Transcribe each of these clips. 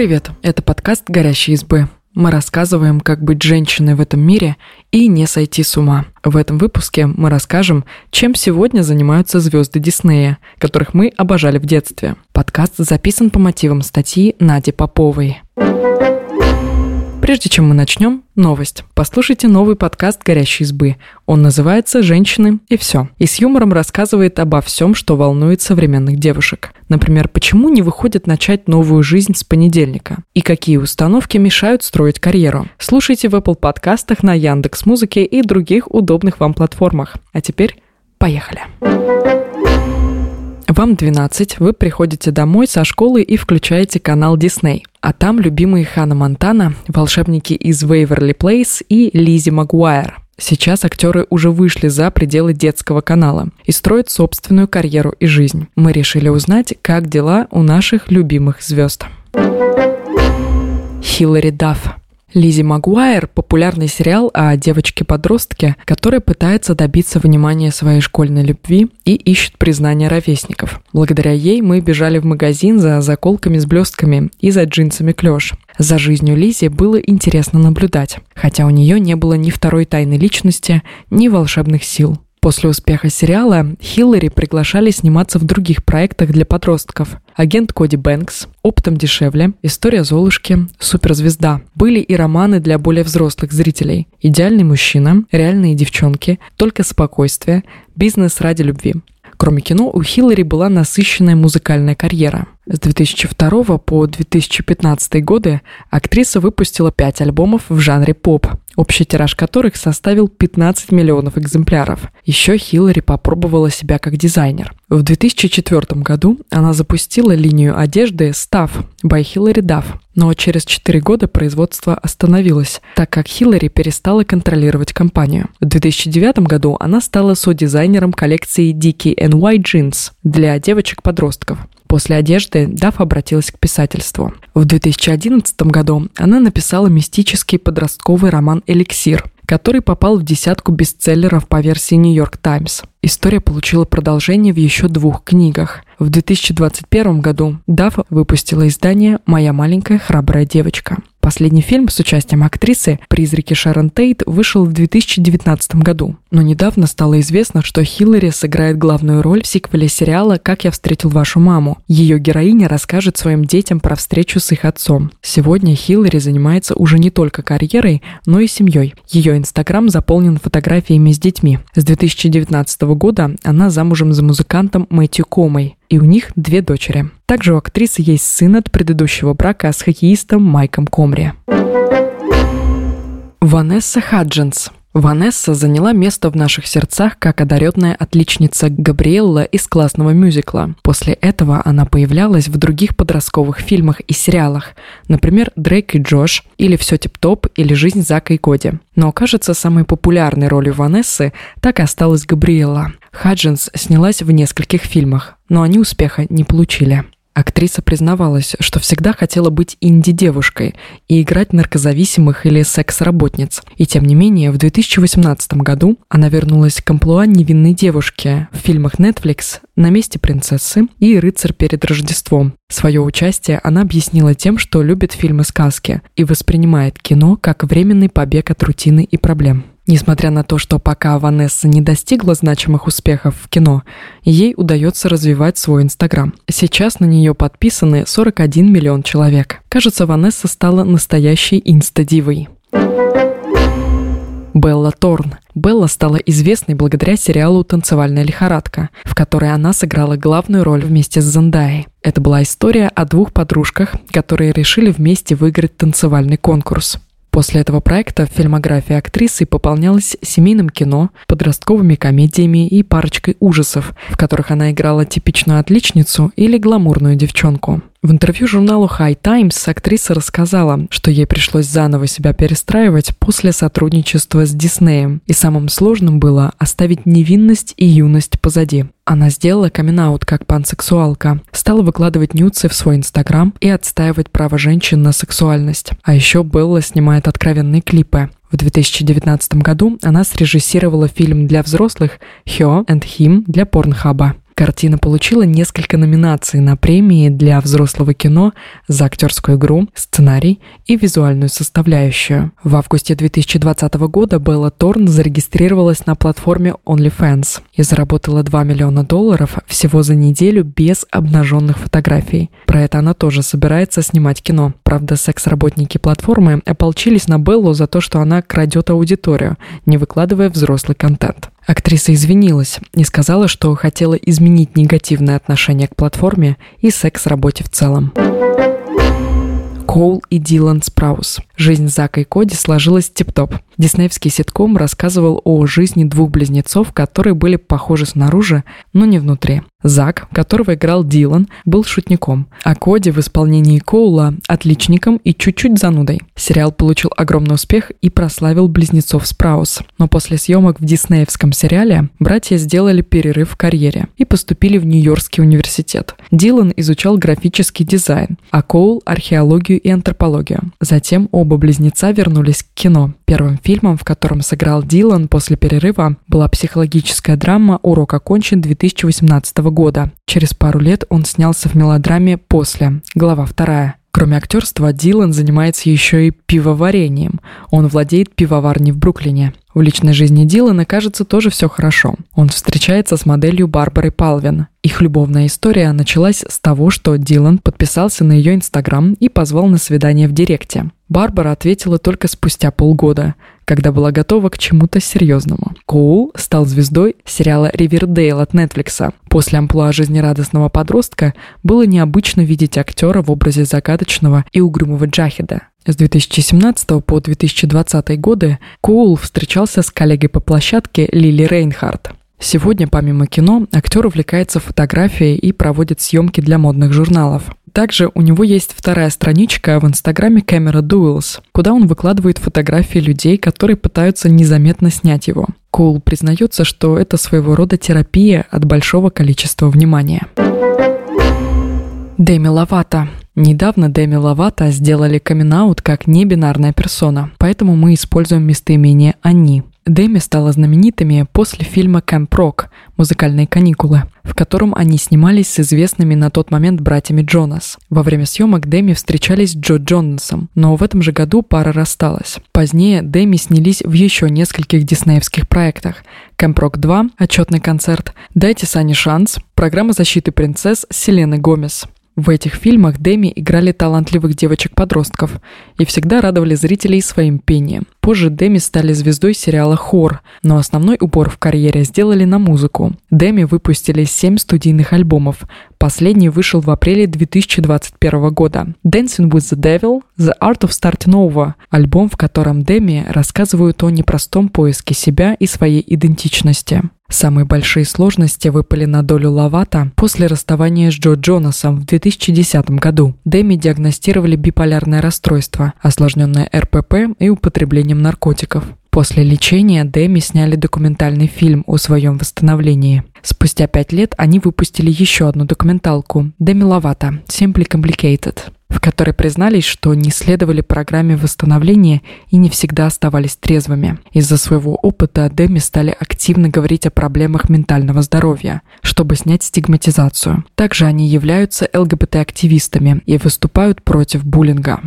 привет! Это подкаст «Горящие избы». Мы рассказываем, как быть женщиной в этом мире и не сойти с ума. В этом выпуске мы расскажем, чем сегодня занимаются звезды Диснея, которых мы обожали в детстве. Подкаст записан по мотивам статьи Нади Поповой. Прежде чем мы начнем, новость. Послушайте новый подкаст «Горящей избы». Он называется «Женщины и все». И с юмором рассказывает обо всем, что волнует современных девушек. Например, почему не выходит начать новую жизнь с понедельника? И какие установки мешают строить карьеру? Слушайте в Apple подкастах на Яндекс Музыке и других удобных вам платформах. А теперь поехали. Вам 12, вы приходите домой со школы и включаете канал Disney. А там любимые Хана Монтана, волшебники из Вейверли Плейс и Лизи Магуайр. Сейчас актеры уже вышли за пределы детского канала и строят собственную карьеру и жизнь. Мы решили узнать, как дела у наших любимых звезд. Хиллари Дафф Лизи Магуайр – популярный сериал о девочке-подростке, которая пытается добиться внимания своей школьной любви и ищет признания ровесников. Благодаря ей мы бежали в магазин за заколками с блестками и за джинсами клеш. За жизнью Лизи было интересно наблюдать, хотя у нее не было ни второй тайной личности, ни волшебных сил. После успеха сериала Хиллари приглашали сниматься в других проектах для подростков. «Агент Коди Бэнкс», «Оптом дешевле», «История Золушки», «Суперзвезда». Были и романы для более взрослых зрителей. «Идеальный мужчина», «Реальные девчонки», «Только спокойствие», «Бизнес ради любви». Кроме кино, у Хиллари была насыщенная музыкальная карьера. С 2002 по 2015 годы актриса выпустила пять альбомов в жанре поп, общий тираж которых составил 15 миллионов экземпляров. Еще Хиллари попробовала себя как дизайнер. В 2004 году она запустила линию одежды Staff by Hillary Duff, но через 4 года производство остановилось, так как Хиллари перестала контролировать компанию. В 2009 году она стала со-дизайнером коллекции Dicky NY Jeans для девочек-подростков. После одежды Даф обратилась к писательству. В 2011 году она написала мистический подростковый роман «Эликсир», который попал в десятку бестселлеров по версии York Times. История получила продолжение в еще двух книгах. В 2021 году Даффа выпустила издание «Моя маленькая храбрая девочка». Последний фильм с участием актрисы «Призраки Шарон Тейт» вышел в 2019 году. Но недавно стало известно, что Хиллари сыграет главную роль в сиквеле сериала «Как я встретил вашу маму». Ее героиня расскажет своим детям про встречу с их отцом. Сегодня Хиллари занимается уже не только карьерой, но и семьей. Ее инстаграм заполнен фотографиями с детьми. С 2019 года она замужем за музыкантом Мэтью Комой и у них две дочери. Также у актрисы есть сын от предыдущего брака с хоккеистом Майком Комри. Ванесса Хаджинс Ванесса заняла место в наших сердцах как одаренная отличница Габриэлла из классного мюзикла. После этого она появлялась в других подростковых фильмах и сериалах, например, «Дрейк и Джош» или «Все тип-топ» или «Жизнь Зака и Коди». Но, кажется, самой популярной ролью Ванессы так и осталась Габриэлла. Хаджинс снялась в нескольких фильмах, но они успеха не получили. Актриса признавалась, что всегда хотела быть инди-девушкой и играть наркозависимых или секс-работниц. И тем не менее, в 2018 году она вернулась к амплуа невинной девушки в фильмах Netflix «На месте принцессы» и «Рыцарь перед Рождеством». Свое участие она объяснила тем, что любит фильмы-сказки и воспринимает кино как временный побег от рутины и проблем. Несмотря на то, что пока Ванесса не достигла значимых успехов в кино, ей удается развивать свой Инстаграм. Сейчас на нее подписаны 41 миллион человек. Кажется, Ванесса стала настоящей инстадивой. Белла Торн. Белла стала известной благодаря сериалу «Танцевальная лихорадка», в которой она сыграла главную роль вместе с Зендаей. Это была история о двух подружках, которые решили вместе выиграть танцевальный конкурс. После этого проекта фильмография актрисы пополнялась семейным кино, подростковыми комедиями и парочкой ужасов, в которых она играла типичную отличницу или гламурную девчонку. В интервью журналу High Times актриса рассказала, что ей пришлось заново себя перестраивать после сотрудничества с Диснеем, и самым сложным было оставить невинность и юность позади. Она сделала камин как пансексуалка, стала выкладывать нюцы в свой инстаграм и отстаивать право женщин на сексуальность. А еще Белла снимает откровенные клипы. В 2019 году она срежиссировала фильм для взрослых «Her and Him» для Порнхаба. Картина получила несколько номинаций на премии для взрослого кино за актерскую игру, сценарий и визуальную составляющую. В августе 2020 года Белла Торн зарегистрировалась на платформе OnlyFans и заработала 2 миллиона долларов всего за неделю без обнаженных фотографий. Про это она тоже собирается снимать кино. Правда, секс-работники платформы ополчились на Беллу за то, что она крадет аудиторию, не выкладывая взрослый контент. Актриса извинилась и сказала, что хотела изменить негативное отношение к платформе и секс-работе в целом. Коул и Дилан Спраус. Жизнь Зака и Коди сложилась тип-топ. Диснеевский ситком рассказывал о жизни двух близнецов, которые были похожи снаружи, но не внутри. Зак, которого играл Дилан, был шутником, а Коди в исполнении Коула – отличником и чуть-чуть занудой. Сериал получил огромный успех и прославил близнецов Спраус. Но после съемок в диснеевском сериале братья сделали перерыв в карьере и поступили в Нью-Йоркский университет. Дилан изучал графический дизайн, а Коул – археологию и антропологию. Затем оба близнеца вернулись к кино. Первым фильмом, в котором сыграл Дилан после перерыва, была психологическая драма «Урок окончен» 2018 года. Через пару лет он снялся в мелодраме «После», глава вторая. Кроме актерства, Дилан занимается еще и пивоварением. Он владеет пивоварней в Бруклине. В личной жизни Дилана, кажется, тоже все хорошо. Он встречается с моделью Барбарой Палвин. Их любовная история началась с того, что Дилан подписался на ее Инстаграм и позвал на свидание в Директе. Барбара ответила только спустя полгода, когда была готова к чему-то серьезному. Коул стал звездой сериала «Ривердейл» от Netflix. После амплуа жизнерадостного подростка было необычно видеть актера в образе загадочного и угрюмого Джахида. С 2017 по 2020 годы Коул встречался с коллегой по площадке Лили Рейнхард. Сегодня, помимо кино, актер увлекается фотографией и проводит съемки для модных журналов. Также у него есть вторая страничка в инстаграме Camera Duels, куда он выкладывает фотографии людей, которые пытаются незаметно снять его. Коул признается, что это своего рода терапия от большого количества внимания. Дэми Лавата. Недавно Дэми Лавата сделали камин как небинарная персона, поэтому мы используем местоимение «они». Дэми стала знаменитыми после фильма «Кэмп Рок» «Музыкальные каникулы», в котором они снимались с известными на тот момент братьями Джонас. Во время съемок Дэми встречались с Джо Джонасом, но в этом же году пара рассталась. Позднее Дэми снялись в еще нескольких диснеевских проектах. «Кэмп Рок 2», отчетный концерт, «Дайте Сане шанс», программа защиты принцесс Селены Гомес. В этих фильмах Дэми играли талантливых девочек-подростков и всегда радовали зрителей своим пением. Позже Дэми стали звездой сериала «Хор», но основной упор в карьере сделали на музыку. Дэми выпустили семь студийных альбомов. Последний вышел в апреле 2021 года. «Dancing with the Devil», «The Art of Starting Over» – альбом, в котором Дэми рассказывают о непростом поиске себя и своей идентичности. Самые большие сложности выпали на долю Лавата после расставания с Джо Джонасом в 2010 году. Дэми диагностировали биполярное расстройство, осложненное РПП и употреблением наркотиков. После лечения Дэми сняли документальный фильм о своем восстановлении. Спустя пять лет они выпустили еще одну документалку «Дэми Лавата. Simply Complicated», в которой признались, что не следовали программе восстановления и не всегда оставались трезвыми. Из-за своего опыта Дэми стали активно говорить о проблемах ментального здоровья, чтобы снять стигматизацию. Также они являются ЛГБТ-активистами и выступают против буллинга.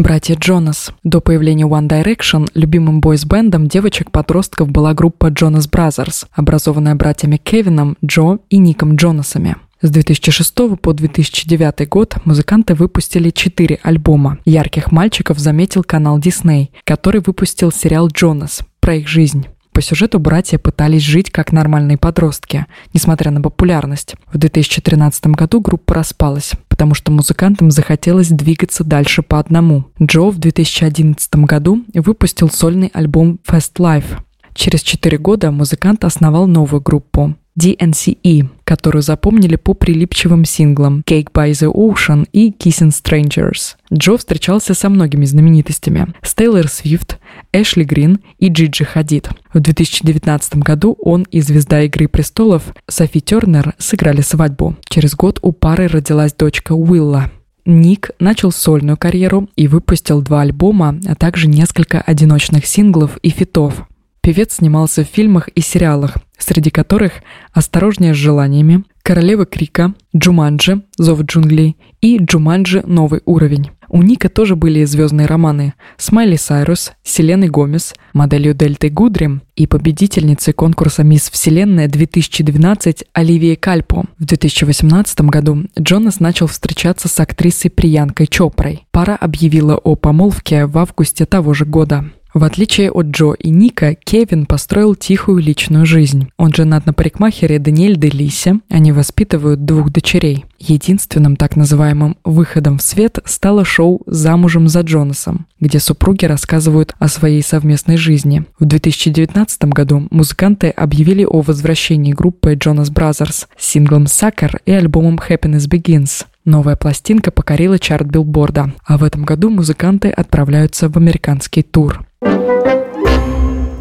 Братья Джонас. До появления One Direction любимым бойс-бендом девочек-подростков была группа Jonas Brothers, образованная братьями Кевином, Джо и Ником Джонасами. С 2006 по 2009 год музыканты выпустили четыре альбома. «Ярких мальчиков» заметил канал Disney, который выпустил сериал «Джонас» про их жизнь. По сюжету братья пытались жить как нормальные подростки, несмотря на популярность. В 2013 году группа распалась, потому что музыкантам захотелось двигаться дальше по одному. Джо в 2011 году выпустил сольный альбом Fast Life. Через четыре года музыкант основал новую группу DNCE, которую запомнили по прилипчивым синглам Cake by the Ocean и Kissing Strangers. Джо встречался со многими знаменитостями – с Свифт, Эшли Грин и Джиджи Хадид. В 2019 году он и звезда «Игры престолов» Софи Тернер сыграли свадьбу. Через год у пары родилась дочка Уилла. Ник начал сольную карьеру и выпустил два альбома, а также несколько одиночных синглов и фитов. Певец снимался в фильмах и сериалах, среди которых «Осторожнее с желаниями», «Королева Крика», «Джуманджи», «Зов джунглей» и «Джуманджи. Новый уровень». У Ника тоже были звездные романы с Майли Сайрус, Селеной Гомес, моделью Дельтой Гудри и победительницей конкурса «Мисс Вселенная 2012» Оливией Кальпо. В 2018 году Джонас начал встречаться с актрисой Приянкой Чопрой. Пара объявила о помолвке в августе того же года. В отличие от Джо и Ника, Кевин построил тихую личную жизнь. Он женат на парикмахере Даниэль Делисе, они воспитывают двух дочерей. Единственным так называемым выходом в свет стало шоу «Замужем за Джонасом», где супруги рассказывают о своей совместной жизни. В 2019 году музыканты объявили о возвращении группы Jonas Brothers с синглом «Sucker» и альбомом «Happiness Begins». Новая пластинка покорила чарт билборда, а в этом году музыканты отправляются в американский тур.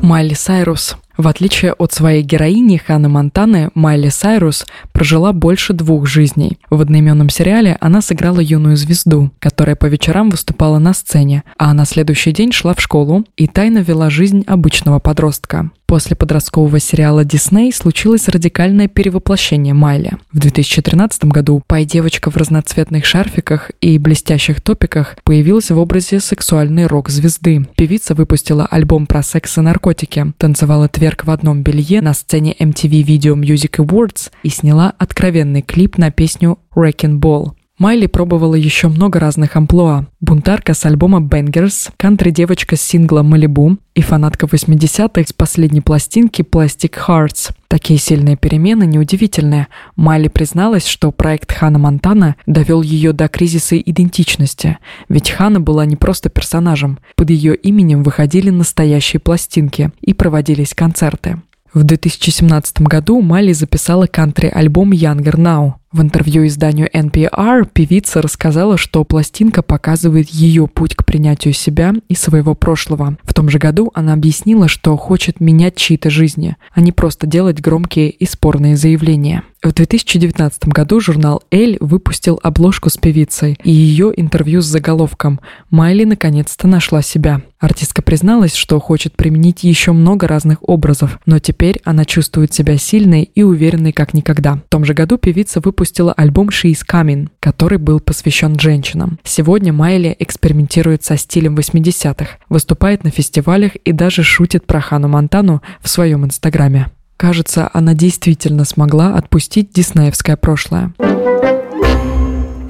Майли Сайрус. В отличие от своей героини Ханы Монтаны, Майли Сайрус прожила больше двух жизней. В одноименном сериале она сыграла юную звезду, которая по вечерам выступала на сцене, а на следующий день шла в школу и тайно вела жизнь обычного подростка. После подросткового сериала Дисней случилось радикальное перевоплощение Майли. В 2013 году пай-девочка в разноцветных шарфиках и блестящих топиках появилась в образе сексуальной рок-звезды. Певица выпустила альбом про секс и наркотики, танцевала тверк в одном белье на сцене MTV Video Music Awards и сняла откровенный клип на песню «Wrecking Ball». Майли пробовала еще много разных амплуа. Бунтарка с альбома Bangers, кантри-девочка с сингла «Малибу» и фанатка 80-х с последней пластинки Plastic Hearts. Такие сильные перемены неудивительные. Майли призналась, что проект Хана Монтана довел ее до кризиса идентичности. Ведь Хана была не просто персонажем. Под ее именем выходили настоящие пластинки и проводились концерты. В 2017 году Майли записала кантри-альбом Younger Now. В интервью изданию NPR певица рассказала, что пластинка показывает ее путь к принятию себя и своего прошлого. В том же году она объяснила, что хочет менять чьи-то жизни, а не просто делать громкие и спорные заявления. В 2019 году журнал «Эль» выпустил обложку с певицей и ее интервью с заголовком «Майли наконец-то нашла себя». Артистка призналась, что хочет применить еще много разных образов, но теперь она чувствует себя сильной и уверенной как никогда. В том же году певица выпустила альбом She's Coming, который был посвящен женщинам. Сегодня Майли экспериментирует со стилем 80-х, выступает на фестивалях и даже шутит про Хану Монтану в своем инстаграме. Кажется, она действительно смогла отпустить диснеевское прошлое.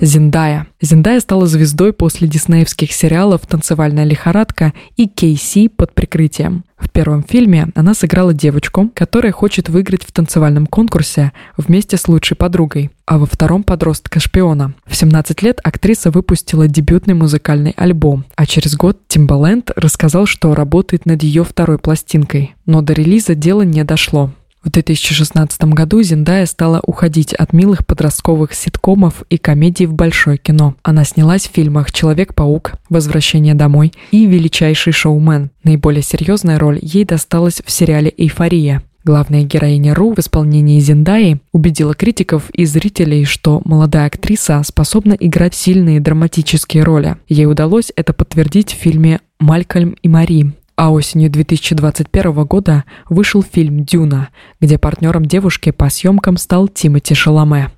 Зиндая. Зиндая стала звездой после диснеевских сериалов «Танцевальная лихорадка» и «Кейси под прикрытием». В первом фильме она сыграла девочку, которая хочет выиграть в танцевальном конкурсе вместе с лучшей подругой, а во втором подростка-шпиона. В 17 лет актриса выпустила дебютный музыкальный альбом, а через год Тимбаленд рассказал, что работает над ее второй пластинкой. Но до релиза дело не дошло. В 2016 году Зиндая стала уходить от милых подростковых ситкомов и комедий в большое кино. Она снялась в фильмах «Человек-паук», «Возвращение домой» и «Величайший шоумен». Наиболее серьезная роль ей досталась в сериале «Эйфория». Главная героиня Ру в исполнении Зиндаи убедила критиков и зрителей, что молодая актриса способна играть сильные драматические роли. Ей удалось это подтвердить в фильме «Малькольм и Мари», а осенью 2021 года вышел фильм «Дюна», где партнером девушки по съемкам стал Тимоти Шаломе.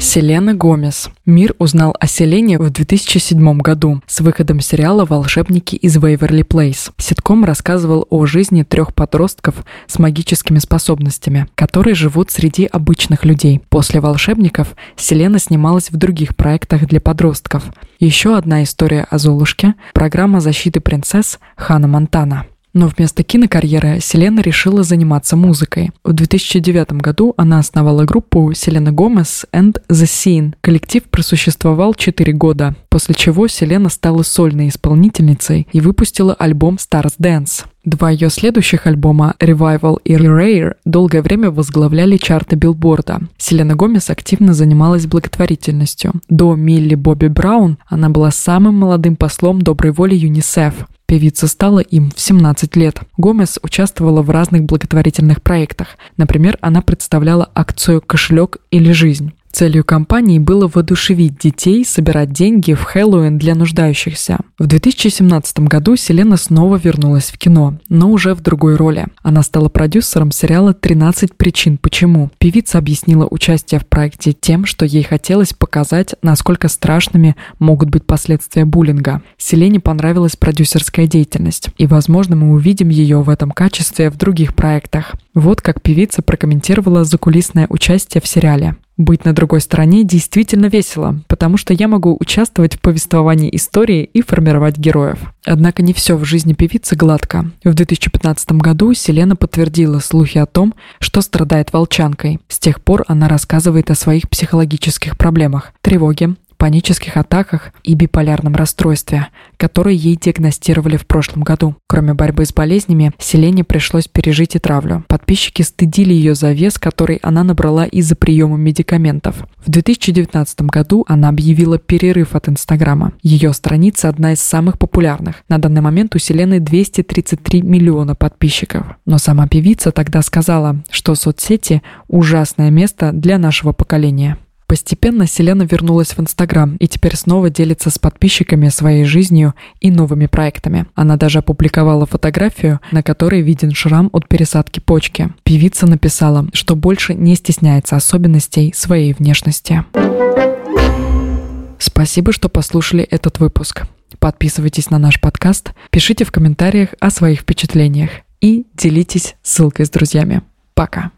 Селена Гомес. Мир узнал о Селене в 2007 году с выходом сериала «Волшебники из Вейверли Плейс». Ситком рассказывал о жизни трех подростков с магическими способностями, которые живут среди обычных людей. После «Волшебников» Селена снималась в других проектах для подростков. Еще одна история о Золушке – программа защиты принцесс Хана Монтана. Но вместо кинокарьеры Селена решила заниматься музыкой. В 2009 году она основала группу Селена Гомес and The Scene. Коллектив просуществовал 4 года, после чего Селена стала сольной исполнительницей и выпустила альбом Stars Dance. Два ее следующих альбома Revival и Rare долгое время возглавляли чарты билборда. Селена Гомес активно занималась благотворительностью. До Милли Бобби Браун она была самым молодым послом доброй воли ЮНИСЕФ. Певица стала им в 17 лет. Гомес участвовала в разных благотворительных проектах. Например, она представляла акцию «Кошелек или жизнь». Целью компании было воодушевить детей собирать деньги в Хэллоуин для нуждающихся. В 2017 году Селена снова вернулась в кино, но уже в другой роли. Она стала продюсером сериала «13 причин почему». Певица объяснила участие в проекте тем, что ей хотелось показать, насколько страшными могут быть последствия буллинга. Селене понравилась продюсерская деятельность, и, возможно, мы увидим ее в этом качестве в других проектах. Вот как певица прокомментировала закулисное участие в сериале. Быть на другой стороне действительно весело, потому что я могу участвовать в повествовании истории и формировать героев. Однако не все в жизни певицы гладко. В 2015 году Селена подтвердила слухи о том, что страдает волчанкой. С тех пор она рассказывает о своих психологических проблемах, тревоге, панических атаках и биполярном расстройстве, которые ей диагностировали в прошлом году. Кроме борьбы с болезнями, Селене пришлось пережить и травлю. Подписчики стыдили ее за вес, который она набрала из-за приема медикаментов. В 2019 году она объявила перерыв от Инстаграма. Ее страница одна из самых популярных. На данный момент у Селены 233 миллиона подписчиков. Но сама певица тогда сказала, что соцсети – ужасное место для нашего поколения. Постепенно Селена вернулась в Инстаграм и теперь снова делится с подписчиками своей жизнью и новыми проектами. Она даже опубликовала фотографию, на которой виден шрам от пересадки почки. Певица написала, что больше не стесняется особенностей своей внешности. Спасибо, что послушали этот выпуск. Подписывайтесь на наш подкаст, пишите в комментариях о своих впечатлениях и делитесь ссылкой с друзьями. Пока.